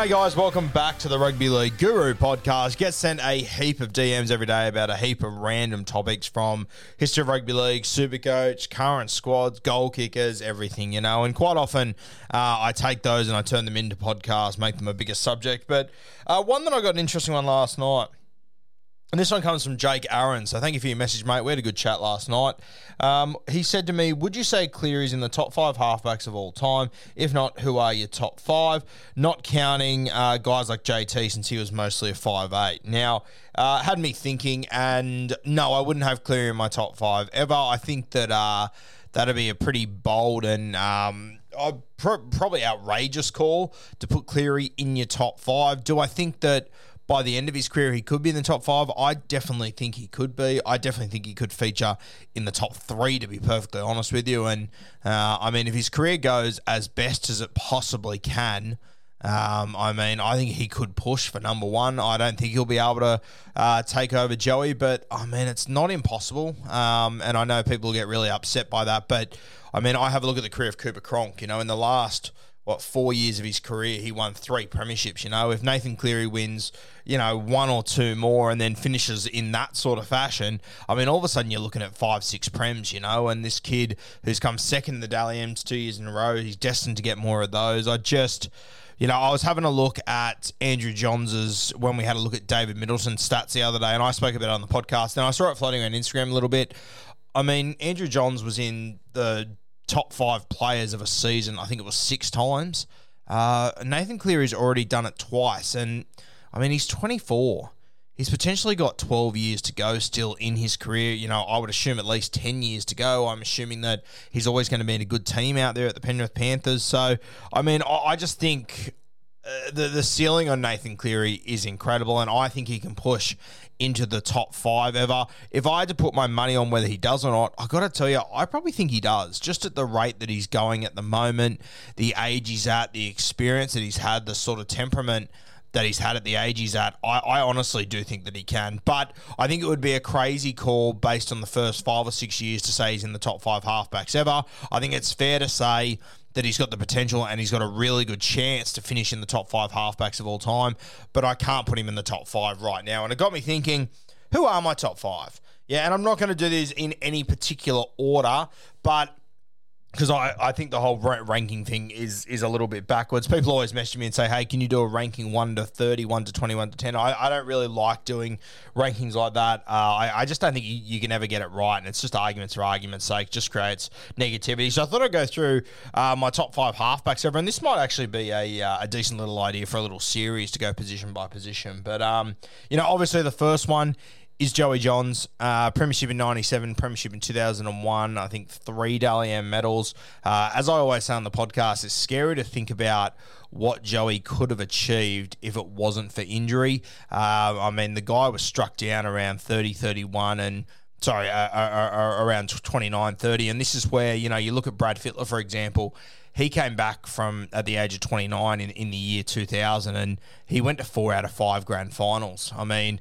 G'day, guys. Welcome back to the Rugby League Guru podcast. Get sent a heap of DMs every day about a heap of random topics from history of rugby league, super coach, current squads, goal kickers, everything, you know. And quite often uh, I take those and I turn them into podcasts, make them a bigger subject. But uh, one that I got an interesting one last night. And this one comes from Jake Aaron. So thank you for your message, mate. We had a good chat last night. Um, he said to me, Would you say Cleary's in the top five halfbacks of all time? If not, who are your top five? Not counting uh, guys like JT since he was mostly a five eight. Now, uh, had me thinking, and no, I wouldn't have Cleary in my top five ever. I think that uh, that'd be a pretty bold and. Um, pro- probably outrageous call to put Cleary in your top five. Do I think that by the end of his career, he could be in the top five. I definitely think he could be. I definitely think he could feature in the top three, to be perfectly honest with you. And uh, I mean, if his career goes as best as it possibly can, um, I mean, I think he could push for number one. I don't think he'll be able to uh, take over Joey, but I mean, it's not impossible. Um, and I know people get really upset by that, but I mean, I have a look at the career of Cooper Cronk. You know, in the last what four years of his career, he won three premierships. You know, if Nathan Cleary wins, you know, one or two more, and then finishes in that sort of fashion, I mean, all of a sudden you're looking at five, six prems. You know, and this kid who's come second in the Dally M's two years in a row, he's destined to get more of those. I just. You know, I was having a look at Andrew Johns's when we had a look at David Middleton's stats the other day, and I spoke about it on the podcast, and I saw it floating on Instagram a little bit. I mean, Andrew Johns was in the top five players of a season. I think it was six times. Uh, Nathan Cleary's already done it twice, and I mean he's 24. He's potentially got 12 years to go still in his career. You know, I would assume at least 10 years to go. I'm assuming that he's always going to be in a good team out there at the Penrith Panthers. So, I mean, I, I just think uh, the the ceiling on Nathan Cleary is incredible, and I think he can push into the top five ever. If I had to put my money on whether he does or not, I got to tell you, I probably think he does. Just at the rate that he's going at the moment, the age he's at, the experience that he's had, the sort of temperament that he's had at the age he's at, I, I honestly do think that he can. But I think it would be a crazy call based on the first five or six years to say he's in the top five halfbacks ever. I think it's fair to say that he's got the potential and he's got a really good chance to finish in the top five halfbacks of all time. But I can't put him in the top five right now. And it got me thinking, who are my top five? Yeah, and I'm not going to do this in any particular order, but because I, I think the whole ranking thing is is a little bit backwards. People always message me and say, hey, can you do a ranking 1 to 30, 1 to 21 to 10? I, I don't really like doing rankings like that. Uh, I, I just don't think you, you can ever get it right. And it's just arguments for argument's sake, just creates negativity. So I thought I'd go through uh, my top five halfbacks ever. And this might actually be a, uh, a decent little idea for a little series to go position by position. But, um, you know, obviously the first one is Joey Johns. Uh, premiership in 97, Premiership in 2001. I think three Dally M medals. Uh, as I always say on the podcast, it's scary to think about what Joey could have achieved if it wasn't for injury. Uh, I mean, the guy was struck down around 30, 31 and sorry, uh, uh, uh, around 29, 30. And this is where, you know, you look at Brad Fittler, for example. He came back from at the age of 29 in, in the year 2000 and he went to four out of five grand finals. I mean,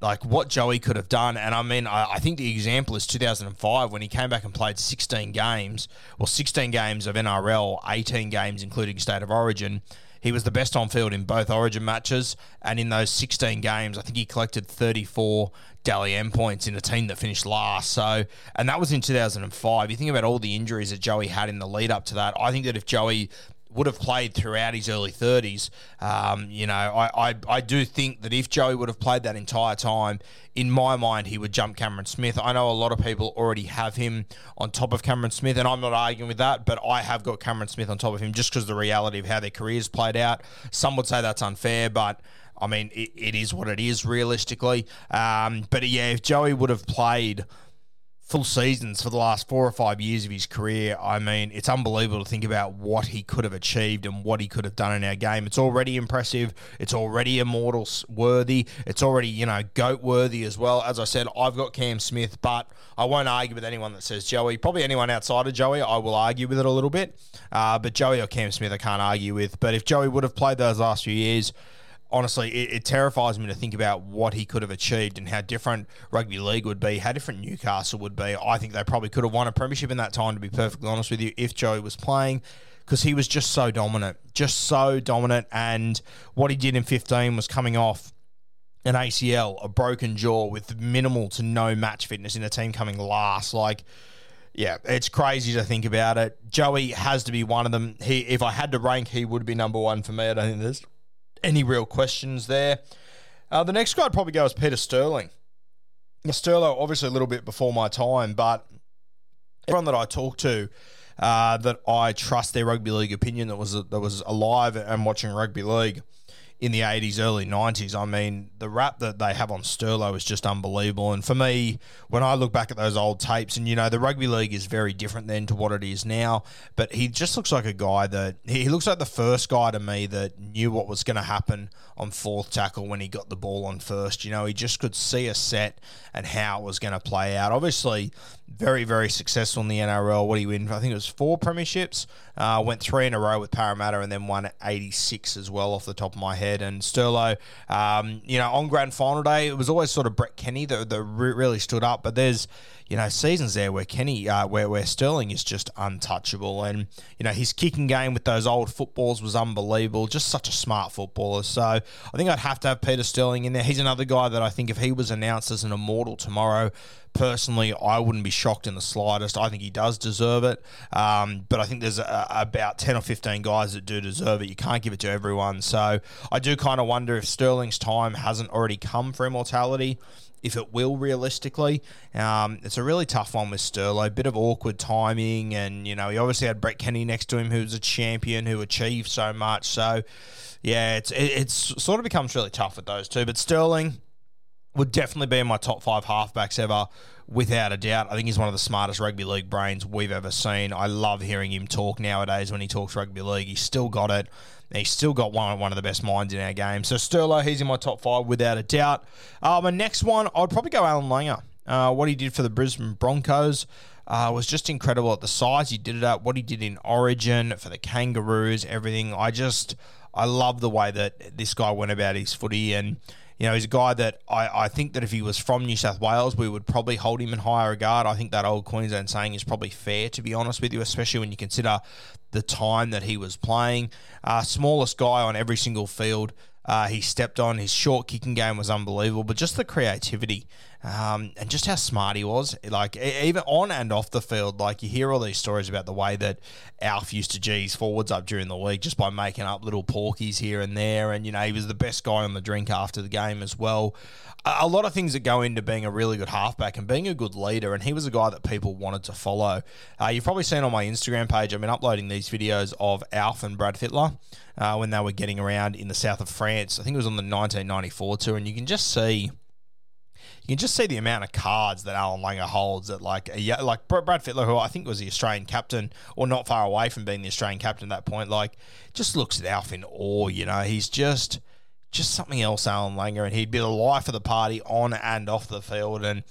like what Joey could have done. And I mean, I, I, think the example is 2005 when he came back and played 16 games, well, 16 games of NRL, 18 games including State of Origin. He was the best on field in both Origin matches, and in those 16 games, I think he collected 34 Dally M points in a team that finished last. So, and that was in 2005. You think about all the injuries that Joey had in the lead up to that. I think that if Joey would have played throughout his early 30s. Um, you know, I, I, I do think that if Joey would have played that entire time, in my mind, he would jump Cameron Smith. I know a lot of people already have him on top of Cameron Smith, and I'm not arguing with that, but I have got Cameron Smith on top of him just because the reality of how their careers played out. Some would say that's unfair, but. I mean, it, it is what it is realistically. Um, but yeah, if Joey would have played full seasons for the last four or five years of his career. I mean, it's unbelievable to think about what he could have achieved and what he could have done in our game. It's already impressive. It's already immortal worthy. It's already, you know, GOAT worthy as well. As I said, I've got Cam Smith, but I won't argue with anyone that says Joey. Probably anyone outside of Joey, I will argue with it a little bit. Uh, but Joey or Cam Smith, I can't argue with. But if Joey would have played those last few years, honestly, it, it, terrifies me to think about what he could have achieved and how different rugby league would be, how different Newcastle would be. I think they probably could have won a premiership in that time, to be perfectly honest with you, if Joey was playing. Because he was just so dominant, just so dominant. And what he did in 15 was coming off an ACL, a broken jaw with minimal to no match fitness in a team coming last. Like, yeah, it's crazy to think about it. Joey has to be one of them. He, if I had to rank, he would be number one for me. I don't think there's any real questions there. Uh, the next guy I'd probably go is Peter Sterling. Sterling, obviously a little bit before my time, but everyone that I talk to uh, that I trust their rugby league opinion that was that was alive and watching rugby league in the 80s, early 90s. I mean, the rap that they have on Sterlo is just unbelievable. And for me, when I look back at those old tapes, and you know, the rugby league is very different then to what it is now, but he just looks like a guy that he looks like the first guy to me that knew what was going to happen on fourth tackle when he got the ball on first. You know, he just could see a set and how it was going to play out. Obviously, very, very successful in the NRL. What he win? I think it was four premierships. Uh, went three in a row with Parramatta and then won 86 as well off the top of my head. And Sterlo, um, you know, on grand final day, it was always sort of Brett Kenny that, that really stood up. But there's, you know, seasons there where Kenny, uh, where, where Sterling is just untouchable. And, you know, his kicking game with those old footballs was unbelievable. Just such a smart footballer. So I think I'd have to have Peter Sterling in there. He's another guy that I think if he was announced as an immortal tomorrow, personally, I wouldn't be shocked in the slightest. I think he does deserve it. Um, but I think there's a, about 10 or 15 guys that do deserve it. You can't give it to everyone. So I do kind of wonder if Sterling's time hasn't already come for immortality if it will realistically. Um, it's a really tough one with Sterlo. A bit of awkward timing, and you know he obviously had Brett Kenny next to him, who was a champion who achieved so much. So yeah, it's it, it's sort of becomes really tough with those two. But Sterling, would definitely be in my top five halfbacks ever, without a doubt. I think he's one of the smartest rugby league brains we've ever seen. I love hearing him talk nowadays when he talks rugby league. He's still got it. He's still got one one of the best minds in our game. So Sterlo, he's in my top five without a doubt. Uh, my next one, I'd probably go Allan Langer. Uh, what he did for the Brisbane Broncos. Uh, was just incredible at the size he did it at, what he did in Origin for the Kangaroos, everything. I just, I love the way that this guy went about his footy, and you know, he's a guy that I, I think that if he was from New South Wales, we would probably hold him in higher regard. I think that old Queensland saying is probably fair, to be honest with you, especially when you consider the time that he was playing. Uh, smallest guy on every single field uh, he stepped on. His short kicking game was unbelievable, but just the creativity um, and just how smart he was, like even on and off the field. Like you hear all these stories about the way that Alf used to G's forwards up during the week just by making up little porkies here and there, and you know he was the best guy on the drink after the game as well. A lot of things that go into being a really good halfback and being a good leader, and he was a guy that people wanted to follow. Uh, you've probably seen on my Instagram page. I've been uploading these videos of Alf and Brad Fittler uh, when they were getting around in the south of France. I think it was on the 1994 tour, and you can just see you can just see the amount of cards that Allan Langer holds at like a, like Brad Fittler, who I think was the Australian captain, or not far away from being the Australian captain at that point. Like, just looks at Alf in awe. You know, he's just just something else, Allan Langer, and he'd be the life of the party on and off the field. And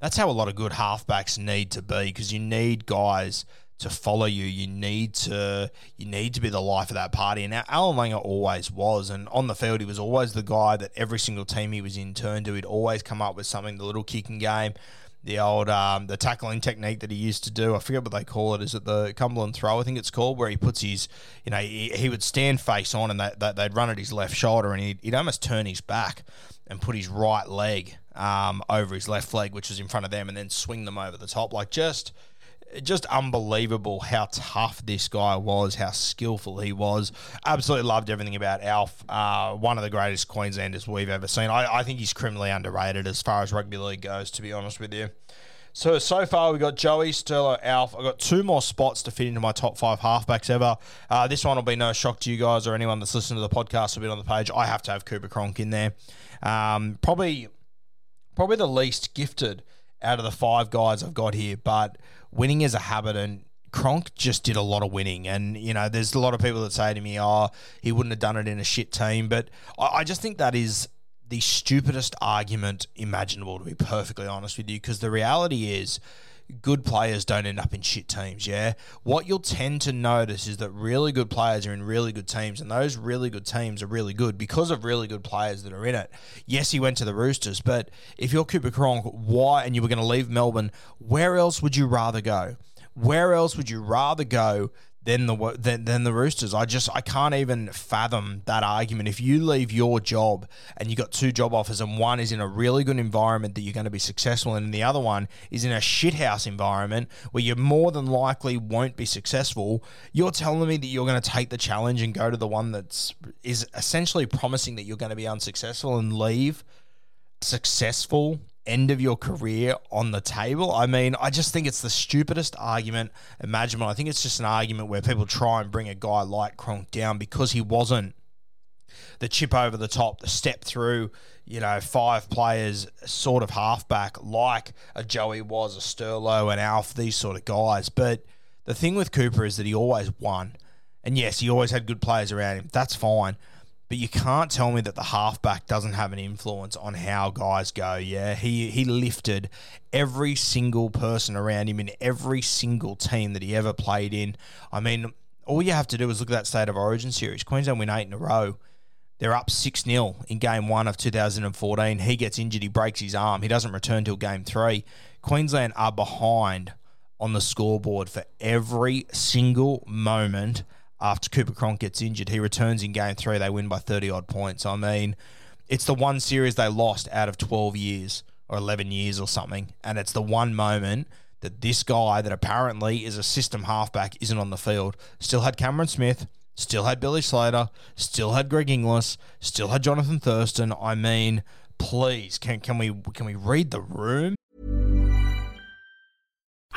That's how a lot of good halfbacks need to be because you need guys to follow you. You need to you need to be the life of that party. And Allan Langer always was, and on the field he was always the guy that every single team he was in turned to. He'd always come up with something, the little kicking game, the old um, the tackling technique that he used to do. I forget what they call it. Is it the Cumberland throw? I think it's called, where he puts his, you know, he, he would stand face on and they, they, they'd run at his left shoulder and he'd, he'd almost turn his back and put his right leg um, over his left leg, which was in front of them, and then swing them over the top. Like just just unbelievable how tough this guy was, how skillful he was. Absolutely loved everything about Alf. Uh, one of the greatest Queenslanders we've ever seen. I, I think he's criminally underrated as far as rugby league goes, to be honest with you. So so far we've got Joey, Sterlo, Alf. I've got two more spots to fit into my top five halfbacks ever. Uh, this one will be no shock to you guys or anyone that's listening to the podcast will been on the page. I have to have Cooper Cronk in there. Um, probably probably the least gifted out of the five guys I've got here, but winning is a habit and Cronk just did a lot of winning. And, you know, there's a lot of people that say to me, oh, he wouldn't have done it in a shit team. But I, I just think that is the stupidest argument imaginable, to be perfectly honest with you, because the reality is good players don't end up in shit teams, yeah? What you'll tend to notice is that really good players are in really good teams, and those really good teams are really good because of really good players that are in it. Yes, he went to the Roosters, but if you're Cooper Cronk, why, and you were going to leave Melbourne, where else would you rather go? Where else would you rather go than the than, than the Roosters. I just I can't even fathom that argument. If you leave your job and you got two job offers and one is in a really good environment that you're going to be successful in, and the other one is in a shithouse environment where you more than likely won't be successful, you're telling me that you're going to take the challenge and go to the one that's is essentially promising that you're going to be unsuccessful and leave successful end of your career on the table. I mean, I just think it's the stupidest argument imaginable. I think it's just an argument where people try and bring a guy like Cronk down because he wasn't the chip over the top, the step through, you know, five players sort of halfback like a Joey was, a Sterlo, and Alf, these sort of guys. But the thing with Cooper is that he always won. And yes, he always had good players around him. That's fine. But you can't tell me that the halfback doesn't have an influence on how guys go. Yeah, he he lifted every single person around him in every single team that he ever played in. I mean, all you have to do is look at that state of origin series. Queensland win eight in a row. They're up 6 0 in game one of 2014. He gets injured. He breaks his arm. He doesn't return till game three. Queensland are behind on the scoreboard for every single moment after Cooper Cronk gets injured. He returns in game three. They win by 30 odd points. I mean, it's the one series they lost out of 12 years or 11 years or something. And it's the one moment that this guy, that apparently is a system halfback, isn't on the field. Still had Cameron Smith, still had Billy Slater, still had Greg Inglis, still had Jonathan Thurston. I mean, please, can, can we can we read the room?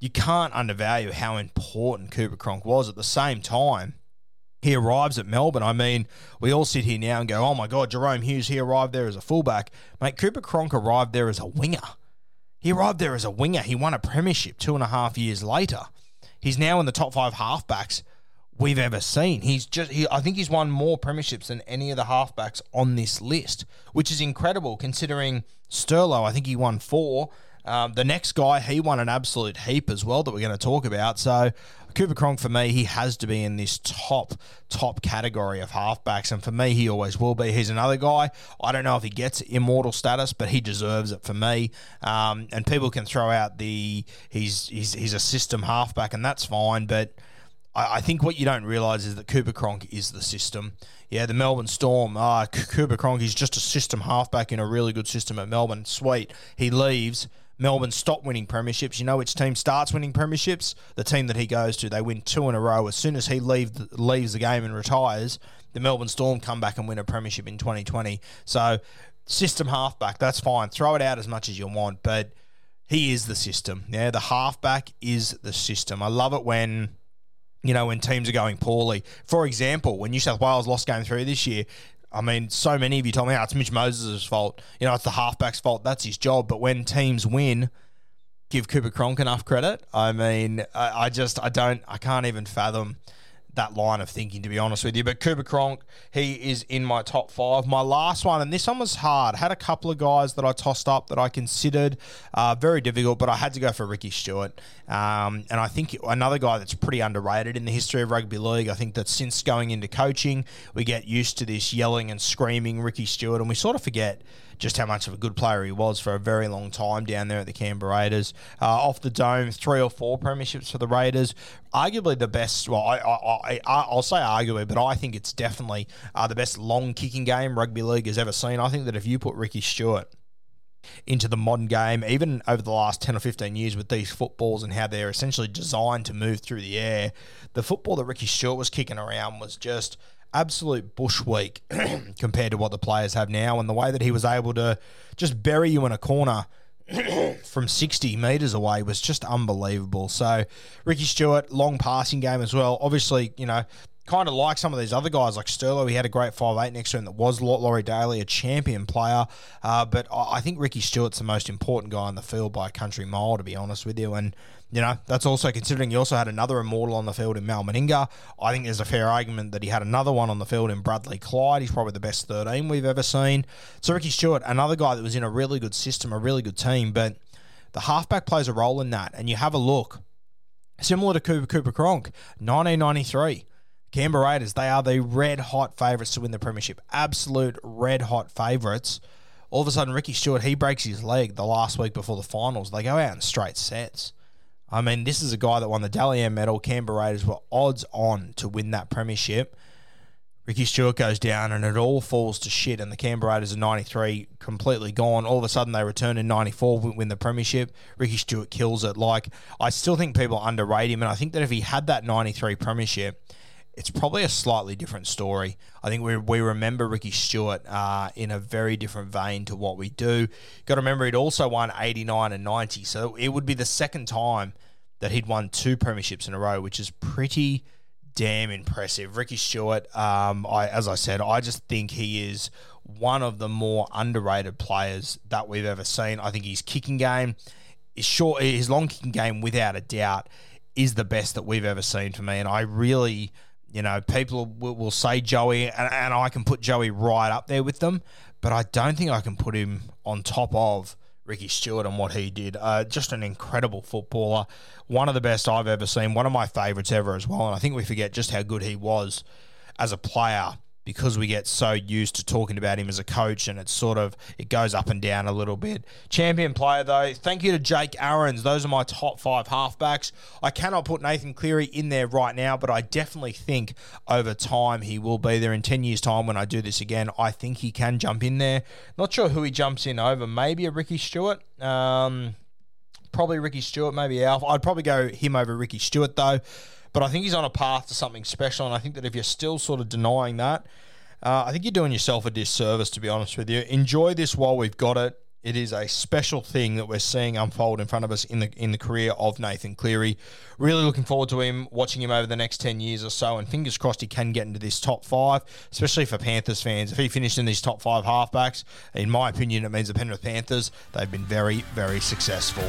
You can't undervalue how important Cooper Cronk was at the same time. He arrives at Melbourne. I mean, we all sit here now and go, oh my God, Jahrome Hughes, he arrived there as a fullback. Mate, Cooper Cronk arrived there as a winger. He arrived there as a winger. He won a premiership two and a half years later. He's now in the top five halfbacks we've ever seen. He's just, he, I think he's won more premierships than any of the halfbacks on this list, which is incredible considering Sterlo, I think he won four. Um, the next guy, he won an absolute heap as well that we're going to talk about. So Cooper Cronk, for me, he has to be in this top, top category of halfbacks. And for me, he always will be. He's another guy. I don't know if he gets immortal status, but he deserves it for me. Um, and people can throw out the he's, he's, he's a system halfback, and that's fine. But I, think what you don't realise is that Cooper Cronk is the system. Yeah, the Melbourne Storm. Ah, Cooper Cronk is just a system halfback in a really good system at Melbourne. Sweet. He leaves. Melbourne stop winning premierships. You know which team starts winning premierships? The team that he goes to. They win two in a row. As soon as he leave, leaves the game and retires, the Melbourne Storm come back and win a premiership in 2020. So system halfback. That's fine. Throw it out as much as you want, but he is the system. Yeah, the halfback is the system. I love it when you know, when teams are going poorly. For example, when New South Wales lost game three this year, I mean, so many of you told me oh, it's Mitch Moses' fault. You know, it's the halfback's fault. That's his job. But when teams win, give Cooper Cronk enough credit. I mean, I, I just, I don't, I can't even fathom that line of thinking, to be honest with you. But Cooper Cronk, he is in my top five. My last one, and this one was hard. Had a couple of guys that I tossed up that I considered uh, very difficult, but I had to go for Ricky Stuart. Um, and I think another guy that's pretty underrated in the history of rugby league. I think that since going into coaching, we get used to this yelling and screaming Ricky Stuart, and we sort of forget just how much of a good player he was for a very long time down there at the Canberra Raiders. Uh, off the dome, three or four premierships for the Raiders. Arguably the best, well, I, I, will say arguably, but I think it's definitely uh, the best long kicking game rugby league has ever seen. I think that if you put Ricky Stuart into the modern game, even over the last 10 or 15 years with these footballs and how they're essentially designed to move through the air, the football that Ricky Stuart was kicking around was just absolute bush week compared to what the players have now. And the way that he was able to just bury you in a corner from 60 metres away was just unbelievable. So, Ricky Stuart, long passing game as well. Obviously, you know, kind of like some of these other guys like Sterlo. He had a great five eight next to him that was Laurie Daley, a champion player. Uh, but I think Ricky Stuart's the most important guy on the field by a country mile, to be honest with you. And you know, that's also considering he also had another immortal on the field in Mal Meninga. I think there's a fair argument that he had another one on the field in Bradley Clyde. He's probably the best 13 we've ever seen. So Ricky Stuart, another guy that was in a really good system, a really good team, but the halfback plays a role in that. And you have a look, similar to Cooper Cooper Cronk, 1993. Canberra Raiders, they are the red hot favourites to win the premiership. Absolute red hot favourites. All of a sudden, Ricky Stuart, he breaks his leg the last week before the finals. They go out in straight sets. I mean, this is a guy that won the Dally M medal. Canberra Raiders were odds on to win that premiership. Ricky Stuart goes down and it all falls to shit. And the Canberra Raiders are 93 completely gone. All of a sudden they return in 94, win the premiership. Ricky Stuart kills it. Like, I still think people underrate him. And I think that if he had that 93 premiership, it's probably a slightly different story. I think we, we remember Ricky Stuart uh, in a very different vein to what we do. Got to remember, he'd also won 89 and 90, so it would be the second time that he'd won two premierships in a row, which is pretty damn impressive. Ricky Stuart, um, I, as I said, I just think he is one of the more underrated players that we've ever seen. I think his kicking game is short, his long kicking game, without a doubt, is the best that we've ever seen for me, and I really you know, people will, will say Joey, and, and, I can put Joey right up there with them, but I don't think I can put him on top of Ricky Stuart and what he did. Uh, just an incredible footballer, one of the best I've ever seen, one of my favourites ever as well. And I think we forget just how good he was as a player because we get so used to talking about him as a coach and it's sort of it goes up and down a little bit. Champion player though, thank you to Jake Aarons. Those are my top five halfbacks. I cannot put Nathan Cleary in there right now, but I definitely think over time he will be there in 10 years' time when I do this again. I think he can jump in there. Not sure who he jumps in over. Maybe a Ricky Stuart. Um, probably Ricky Stuart, maybe Alf. I'd probably go him over Ricky Stuart though. But I think he's on a path to something special, and I think that if you're still sort of denying that, uh, I think you're doing yourself a disservice, to be honest with you. Enjoy this while we've got it. It is a special thing that we're seeing unfold in front of us in the in the career of Nathan Cleary. Really looking forward to him, watching him over the next ten years or so, and fingers crossed he can get into this top five, especially for Panthers fans. If he finished in these top five halfbacks, in my opinion, it means the Penrith Panthers they've been very very successful.